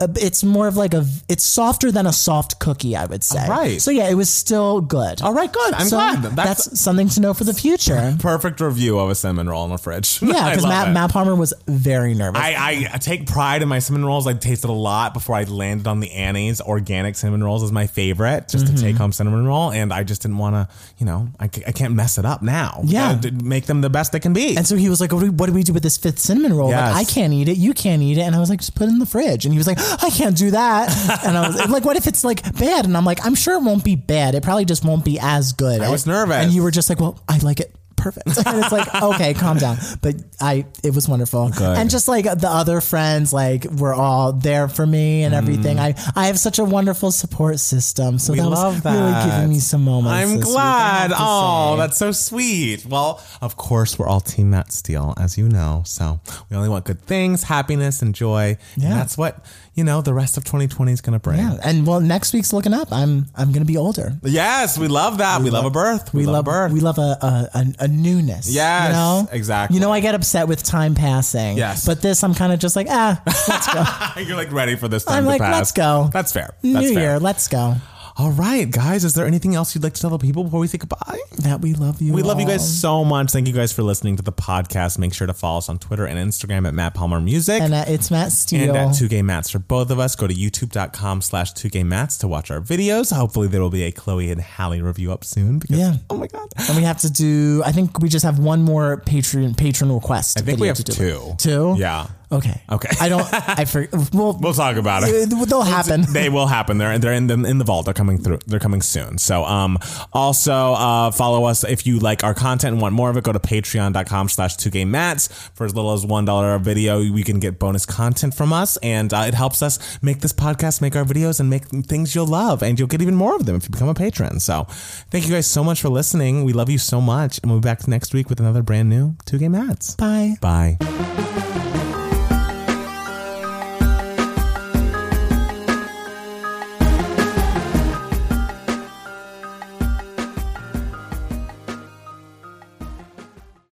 It's more of like a it's softer than a soft cookie, I would say. right. So yeah, it was still good. All right, good. I'm So glad. That's, That's, something to know for the future. <laughs> perfect review of a cinnamon roll in the fridge. <laughs> Yeah, because Matt, it. Matt Palmer was very nervous. I, I take pride in my cinnamon rolls. I tasted a lot before I landed on the Annie's organic cinnamon rolls as my favorite, just Mm-hmm. to take home cinnamon roll. And I just didn't want to, you know, I, I can't mess it up now. Yeah. Make them the best they can be. and so he was like, what do, we, what do we do with this fifth cinnamon roll? Yes. Like, I can't eat it. You can't eat it. And I was like, just put it in the fridge. And he was like, I can't do that. <laughs> and I was like, what if it's like bad? And I'm like, I'm sure it won't be bad. It probably just won't be as good. I was nervous. And you were just like, well, I like it. Perfect. <laughs> And it's like, okay, calm down. But I, it was wonderful. Good. And just like the other friends, like were all there for me and everything. I, I have such a wonderful support system. So Mm. We that love was that. really giving me some moments. I'm week, glad. Oh, say. that's so sweet. Well, of course, we're all Team Matt Steele, as you know. So we only want good things, happiness, and joy. Yeah. And that's what, you know, the rest of 2020 is going to bring. Yeah, and well, next week's looking up. I'm I'm gonna be older. Yes, we love that. We, love, a birth. We, We love, love a birth. we love a a, a, a newness. Yes, you know? exactly. You know, I get upset with time passing. Yes. but this I'm kind of just like ah, let's go. <laughs> You're like ready for this time I'm to like, pass. let's go. That's fair. New That's fair. year, let's go. All right, guys. Is there anything else you'd like to tell the people before we say goodbye? That we love you. We love you guys so much. Thank you guys for listening to the podcast. Make sure to follow us on Twitter and Instagram at Matt Palmer Music. And uh, it's Matt Steele. and at 2Gay Mats for both of us. Go to youtube.com slash 2Gay Mats to watch our videos. Hopefully there will be a Chloe and Halle review up soon. Because, Yeah. Oh my God. and we have to do. I think we just have one more patron patron request. I think we have to do. two. Two. Yeah. Okay. Okay. I don't. I <laughs> forget. Well, We'll talk about it. they'll happen. They will happen. They're they're in the in the vault. They're coming through. They're coming soon. So um also uh follow us if you like our content and want more of it. Go to patreon.com slash two gay mats for as little as one dollar a video. We can get bonus content from us, and uh, it helps us make this podcast, make our videos, and make things you'll love. And you'll get even more of them if you become a patron. So thank you guys so much for listening. We love you so much, and we'll be back next week with another brand new Two Gay Mats. Bye. Bye.